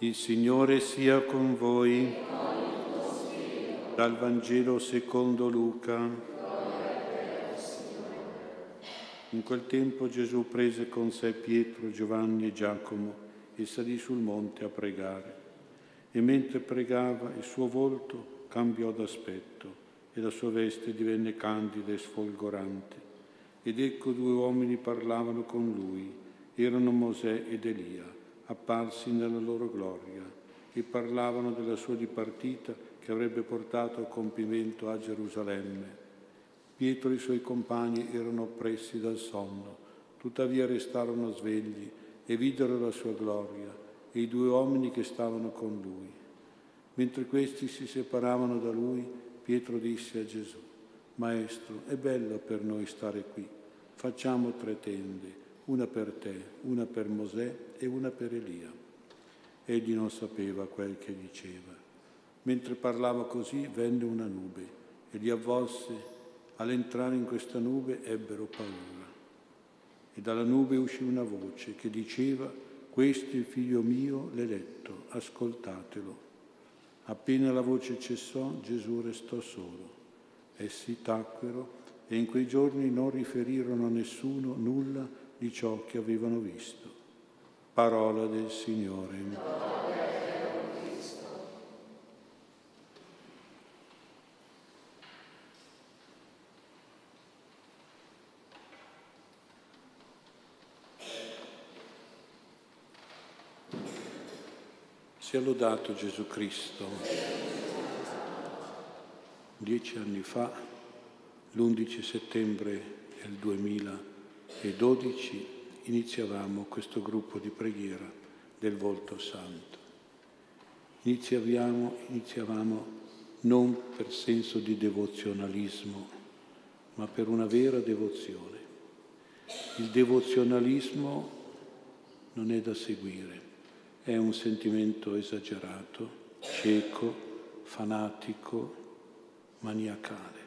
Il Signore sia con voi. Dal Vangelo secondo Luca. In quel tempo Gesù prese con sé Pietro, Giovanni e Giacomo e salì sul monte a pregare. E mentre pregava il suo volto cambiò d'aspetto e la sua veste divenne candida e sfolgorante. Ed ecco due uomini parlavano con lui, erano Mosè ed Elia apparsi nella loro gloria e parlavano della sua dipartita che avrebbe portato a compimento a Gerusalemme. Pietro e i suoi compagni erano oppressi dal sonno, tuttavia restarono svegli e videro la sua gloria e i due uomini che stavano con lui. Mentre questi si separavano da lui, Pietro disse a Gesù, Maestro, è bello per noi stare qui, facciamo tre tende una per te, una per Mosè e una per Elia. Egli non sapeva quel che diceva. Mentre parlava così venne una nube e li avvolse. All'entrare in questa nube ebbero paura. E dalla nube uscì una voce che diceva, questo è il figlio mio, l'eletto, ascoltatelo. Appena la voce cessò, Gesù restò solo. Essi tacquero e in quei giorni non riferirono a nessuno nulla di ciò che avevano visto. Parola del Signore. Sia lodato Gesù Cristo. Dieci anni fa, l'11 settembre del 2000, e 12 iniziavamo questo gruppo di preghiera del volto santo. Iniziavamo, iniziavamo non per senso di devozionalismo, ma per una vera devozione. Il devozionalismo non è da seguire, è un sentimento esagerato, cieco, fanatico, maniacale.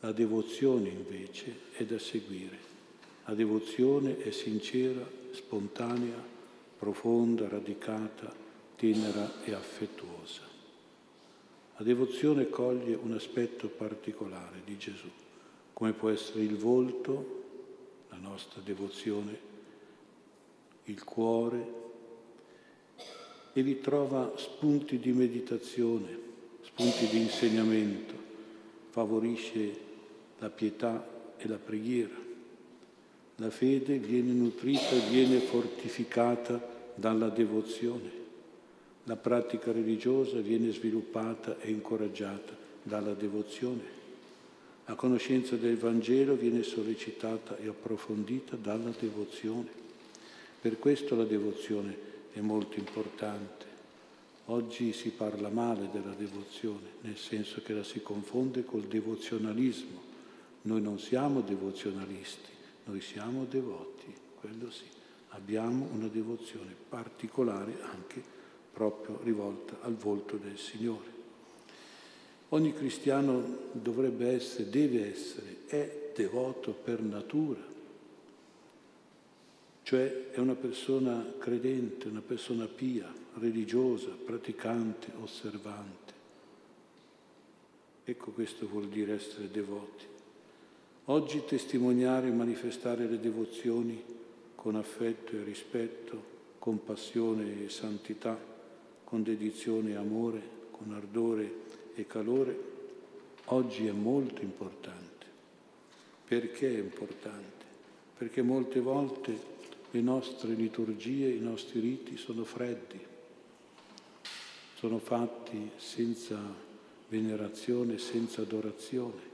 La devozione invece è da seguire la devozione è sincera, spontanea, profonda, radicata, tenera e affettuosa. La devozione coglie un aspetto particolare di Gesù, come può essere il volto, la nostra devozione, il cuore, e vi trova spunti di meditazione, spunti di insegnamento, favorisce la pietà e la preghiera la fede viene nutrita viene fortificata dalla devozione. La pratica religiosa viene sviluppata e incoraggiata dalla devozione. La conoscenza del Vangelo viene sollecitata e approfondita dalla devozione. Per questo la devozione è molto importante. Oggi si parla male della devozione, nel senso che la si confonde col devozionalismo. Noi non siamo devozionalisti, noi siamo devoti, quello sì, abbiamo una devozione particolare anche proprio rivolta al volto del Signore. Ogni cristiano dovrebbe essere, deve essere, è devoto per natura, cioè è una persona credente, una persona pia, religiosa, praticante, osservante. Ecco questo vuol dire essere devoti. Oggi testimoniare e manifestare le devozioni con affetto e rispetto, con passione e santità, con dedizione e amore, con ardore e calore, oggi è molto importante. Perché è importante? Perché molte volte le nostre liturgie, i nostri riti sono freddi, sono fatti senza venerazione, senza adorazione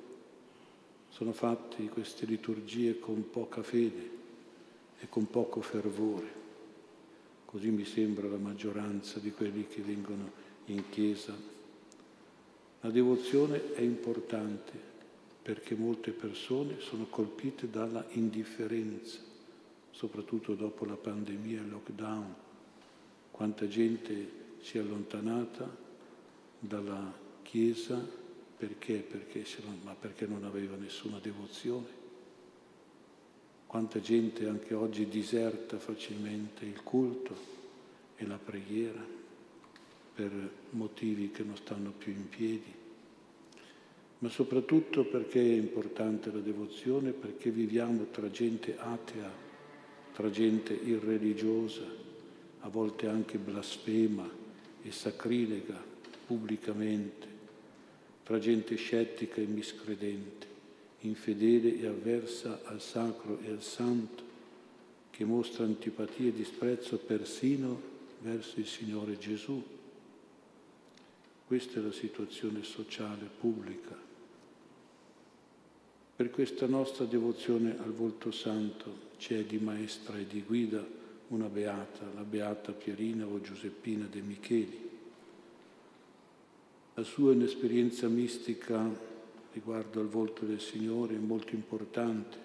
sono fatti queste liturgie con poca fede e con poco fervore. Così mi sembra la maggioranza di quelli che vengono in chiesa. La devozione è importante perché molte persone sono colpite dalla indifferenza, soprattutto dopo la pandemia e il lockdown. Quanta gente si è allontanata dalla Chiesa perché? Perché, ma perché non aveva nessuna devozione. Quanta gente anche oggi diserta facilmente il culto e la preghiera per motivi che non stanno più in piedi, ma soprattutto perché è importante la devozione, perché viviamo tra gente atea, tra gente irreligiosa, a volte anche blasfema e sacrilega pubblicamente, tra gente scettica e miscredente, infedele e avversa al sacro e al santo, che mostra antipatia e disprezzo persino verso il Signore Gesù. Questa è la situazione sociale pubblica per questa nostra devozione al volto santo c'è di maestra e di guida una beata, la beata Pierina o Giuseppina De Micheli. La sua inesperienza mistica riguardo al volto del Signore è molto importante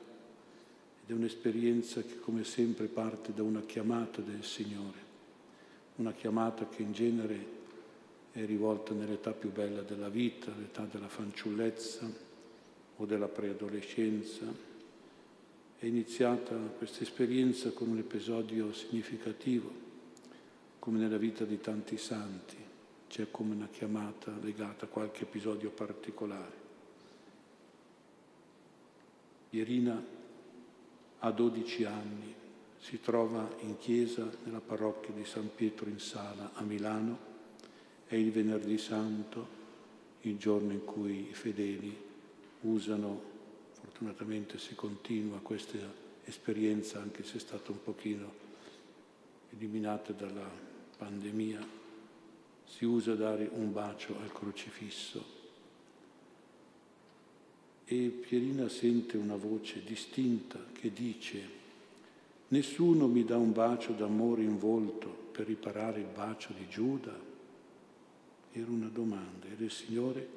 ed è un'esperienza che come sempre parte da una chiamata del Signore, una chiamata che in genere è rivolta nell'età più bella della vita, l'età della fanciullezza, o della preadolescenza. È iniziata questa esperienza con un episodio significativo, come nella vita di tanti santi, c'è come una chiamata legata a qualche episodio particolare. Irina ha 12 anni, si trova in chiesa nella parrocchia di San Pietro in Sala a Milano, è il venerdì santo, il giorno in cui i fedeli usano, fortunatamente si continua questa esperienza, anche se è stata un pochino eliminata dalla pandemia, si usa dare un bacio al crocifisso. E Pierina sente una voce distinta che dice, nessuno mi dà un bacio d'amore in volto per riparare il bacio di Giuda? Era una domanda, era il Signore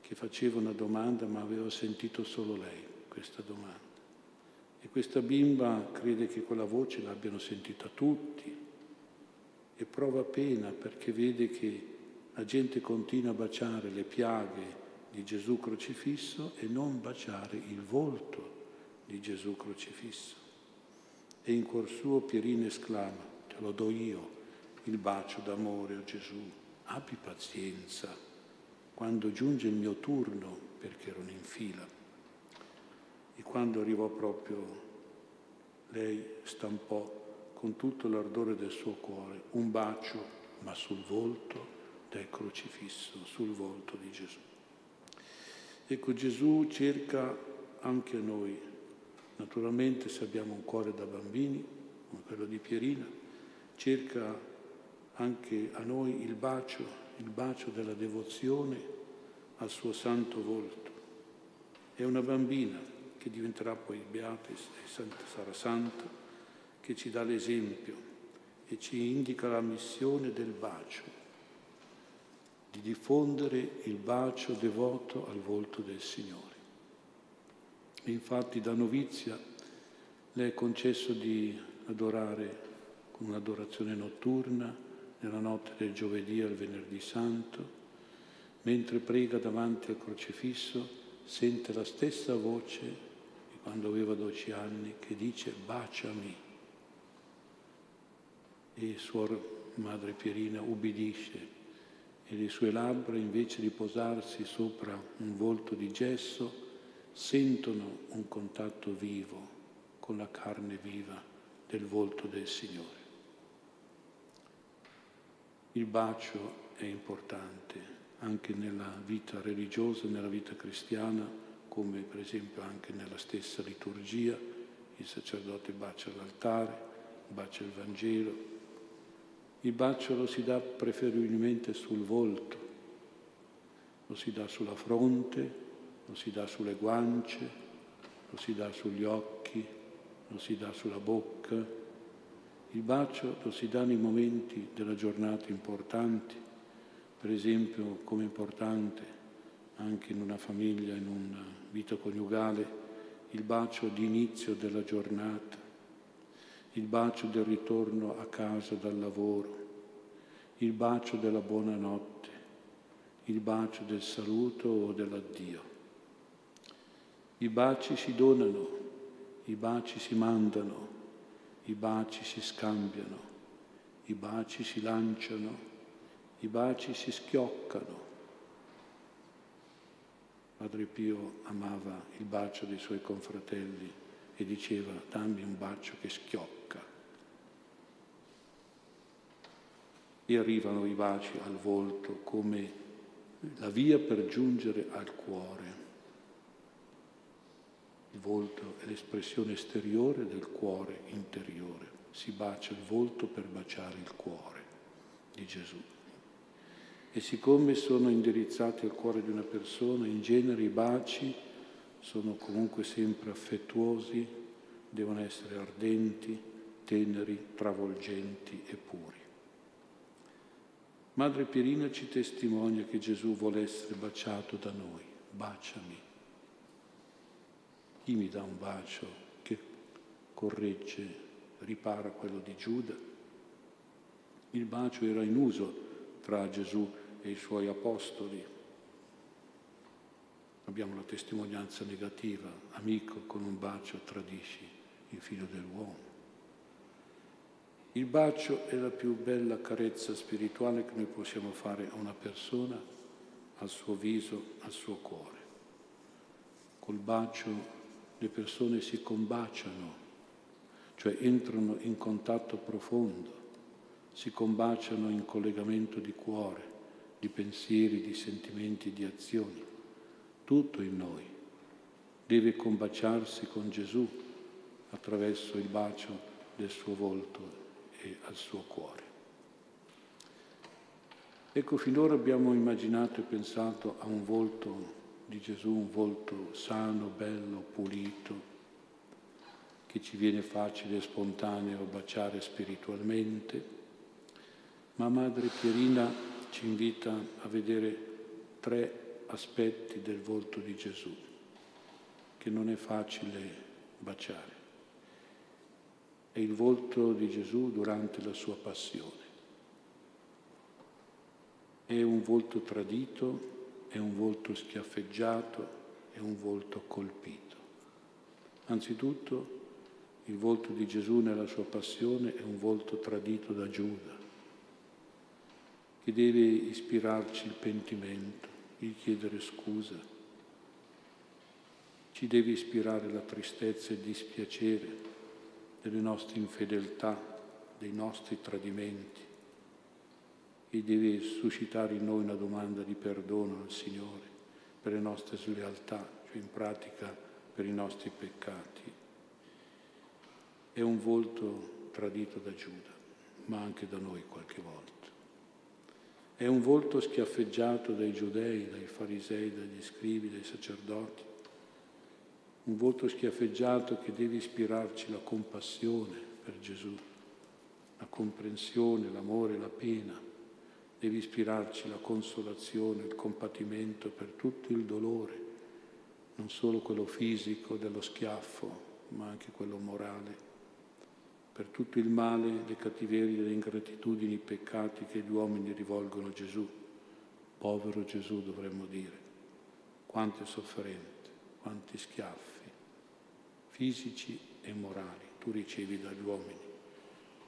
che faceva una domanda ma aveva sentito solo lei questa domanda. E questa bimba crede che quella voce l'abbiano sentita tutti e prova pena perché vede che la gente continua a baciare le piaghe di Gesù crocifisso e non baciare il volto di Gesù crocifisso. E in cuor suo Pierina esclama, te lo do io, il bacio d'amore a Gesù, abbi pazienza quando giunge il mio turno, perché ero in fila, e quando arrivò proprio, lei stampò con tutto l'ardore del suo cuore un bacio, ma sul volto del crocifisso, sul volto di Gesù. Ecco, Gesù cerca anche noi, naturalmente se abbiamo un cuore da bambini, come quello di Pierina, cerca anche a noi il bacio il bacio della devozione al suo santo volto. È una bambina che diventerà poi beata e sarà santa, che ci dà l'esempio e ci indica la missione del bacio, di diffondere il bacio devoto al volto del Signore. E infatti da novizia le è concesso di adorare con un'adorazione notturna, nella notte del giovedì al venerdì santo, mentre prega davanti al crocifisso, sente la stessa voce di quando aveva 12 anni che dice baciami. E suor Madre Pierina ubbidisce e le sue labbra, invece di posarsi sopra un volto di gesso, sentono un contatto vivo con la carne viva del volto del Signore. Il bacio è importante anche nella vita religiosa, nella vita cristiana, come per esempio anche nella stessa liturgia, il sacerdote bacia l'altare, bacia il Vangelo. Il bacio lo si dà preferibilmente sul volto, lo si dà sulla fronte, lo si dà sulle guance, lo si dà sugli occhi, lo si dà sulla bocca, il bacio lo si dà nei momenti della giornata importanti, per esempio come importante anche in una famiglia, in una vita coniugale, il bacio di inizio della giornata, il bacio del ritorno a casa dal lavoro, il bacio della buonanotte, il bacio del saluto o dell'addio. I baci si donano, i baci si mandano, i baci si scambiano, i baci si lanciano, i baci si schioccano. Padre Pio amava il bacio dei suoi confratelli e diceva dammi un bacio che schiocca. E arrivano i baci al volto come la via per giungere al cuore. Il volto è l'espressione esteriore del cuore interiore. Si bacia il volto per baciare il cuore di Gesù. E siccome sono indirizzati al cuore di una persona, in genere i baci sono comunque sempre affettuosi, devono essere ardenti, teneri, travolgenti e puri. Madre Pierina ci testimonia che Gesù vuole essere baciato da noi. Baciami. Chi mi dà un bacio che corregge, ripara quello di Giuda? Il bacio era in uso tra Gesù e i suoi apostoli. Abbiamo la testimonianza negativa, amico con un bacio tradisci il figlio dell'uomo. Il bacio è la più bella carezza spirituale che noi possiamo fare a una persona, al suo viso, al suo cuore. Col bacio le persone si combaciano, cioè entrano in contatto profondo, si combaciano in collegamento di cuore, di pensieri, di sentimenti, di azioni. Tutto in noi deve combaciarsi con Gesù attraverso il bacio del suo volto e al suo cuore. Ecco, finora abbiamo immaginato e pensato a un volto di Gesù, un volto sano, bello, pulito, che ci viene facile e spontaneo baciare spiritualmente, ma Madre Pierina ci invita a vedere tre aspetti del volto di Gesù, che non è facile baciare. È il volto di Gesù durante la sua passione. È un volto tradito, è un volto schiaffeggiato, è un volto colpito. Anzitutto il volto di Gesù nella sua passione è un volto tradito da Giuda, che deve ispirarci il pentimento, il chiedere scusa, ci deve ispirare la tristezza e il dispiacere delle nostre infedeltà, dei nostri tradimenti e deve suscitare in noi una domanda di perdono al Signore per le nostre slealtà, cioè in pratica per i nostri peccati. È un volto tradito da Giuda, ma anche da noi qualche volta. È un volto schiaffeggiato dai giudei, dai farisei, dagli scrivi, dai sacerdoti. Un volto schiaffeggiato che deve ispirarci la compassione per Gesù, la comprensione, l'amore, la pena deve ispirarci la consolazione, il compatimento per tutto il dolore, non solo quello fisico dello schiaffo, ma anche quello morale, per tutto il male, le cattiverie, le ingratitudini, i peccati che gli uomini rivolgono a Gesù. Povero Gesù dovremmo dire, quante sofferenze, quanti schiaffi, fisici e morali, tu ricevi dagli uomini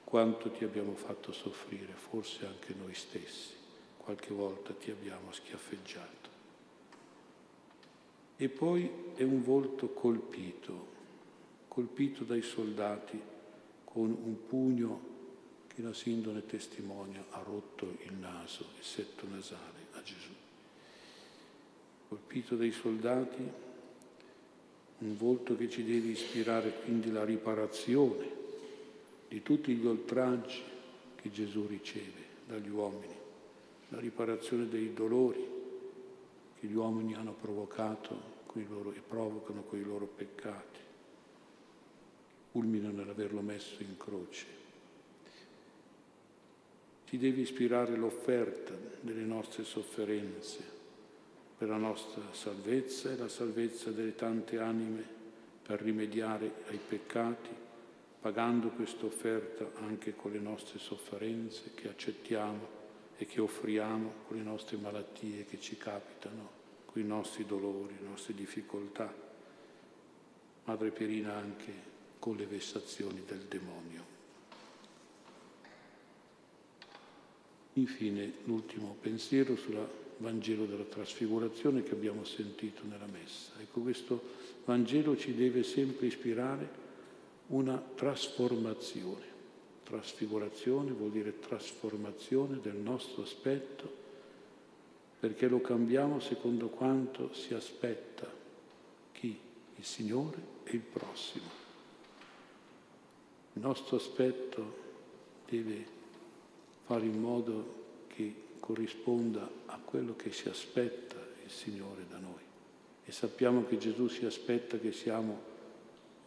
quanto ti abbiamo fatto soffrire, forse anche noi stessi, qualche volta ti abbiamo schiaffeggiato. E poi è un volto colpito, colpito dai soldati con un pugno che la sindone testimonia ha rotto il naso, il setto nasale a Gesù. Colpito dai soldati, un volto che ci deve ispirare quindi la riparazione di tutti gli oltraggi che Gesù riceve dagli uomini, la riparazione dei dolori che gli uomini hanno provocato loro, e provocano con i loro peccati, culminano nell'averlo messo in croce. Ci deve ispirare l'offerta delle nostre sofferenze per la nostra salvezza e la salvezza delle tante anime per rimediare ai peccati pagando questa offerta anche con le nostre sofferenze che accettiamo e che offriamo, con le nostre malattie che ci capitano, con i nostri dolori, le nostre difficoltà. Madre Pierina anche con le vessazioni del demonio. Infine, l'ultimo pensiero sul Vangelo della trasfigurazione che abbiamo sentito nella messa. Ecco, questo Vangelo ci deve sempre ispirare una trasformazione. Trasfigurazione vuol dire trasformazione del nostro aspetto perché lo cambiamo secondo quanto si aspetta chi? Il Signore e il prossimo. Il nostro aspetto deve fare in modo che corrisponda a quello che si aspetta il Signore da noi. E sappiamo che Gesù si aspetta che siamo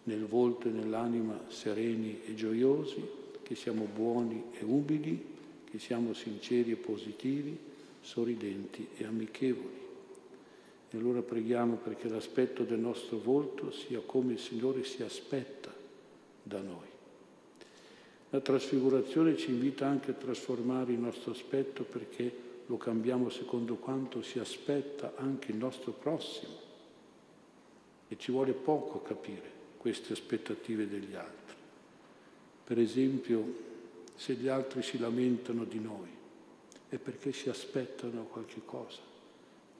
nel volto e nell'anima sereni e gioiosi, che siamo buoni e umili, che siamo sinceri e positivi, sorridenti e amichevoli. E allora preghiamo perché l'aspetto del nostro volto sia come il Signore si aspetta da noi. La trasfigurazione ci invita anche a trasformare il nostro aspetto perché lo cambiamo secondo quanto si aspetta anche il nostro prossimo. E ci vuole poco capire queste aspettative degli altri. Per esempio, se gli altri si lamentano di noi, è perché si aspettano qualche cosa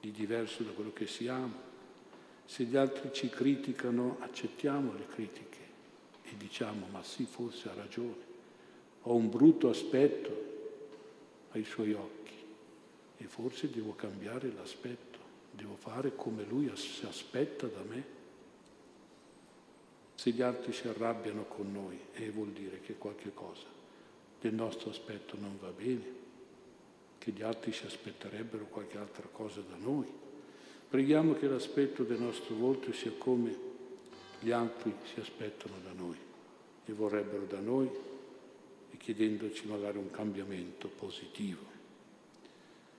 di diverso da quello che siamo. Se gli altri ci criticano, accettiamo le critiche e diciamo, ma sì, forse ha ragione. Ho un brutto aspetto ai suoi occhi e forse devo cambiare l'aspetto, devo fare come lui si aspetta da me. Se gli altri si arrabbiano con noi, eh, vuol dire che qualche cosa del nostro aspetto non va bene, che gli altri si aspetterebbero qualche altra cosa da noi. Preghiamo che l'aspetto del nostro volto sia come gli altri si aspettano da noi e vorrebbero da noi e chiedendoci magari un cambiamento positivo.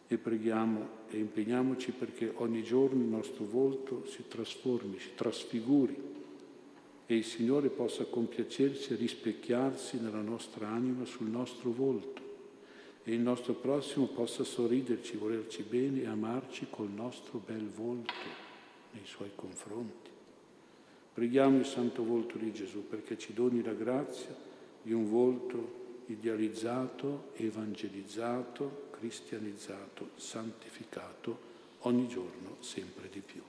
E preghiamo e impegniamoci perché ogni giorno il nostro volto si trasformi, si trasfiguri e il Signore possa compiacersi e rispecchiarsi nella nostra anima sul nostro volto e il nostro prossimo possa sorriderci, volerci bene e amarci col nostro bel volto nei suoi confronti. Preghiamo il santo volto di Gesù perché ci doni la grazia di un volto idealizzato, evangelizzato, cristianizzato, santificato ogni giorno sempre di più.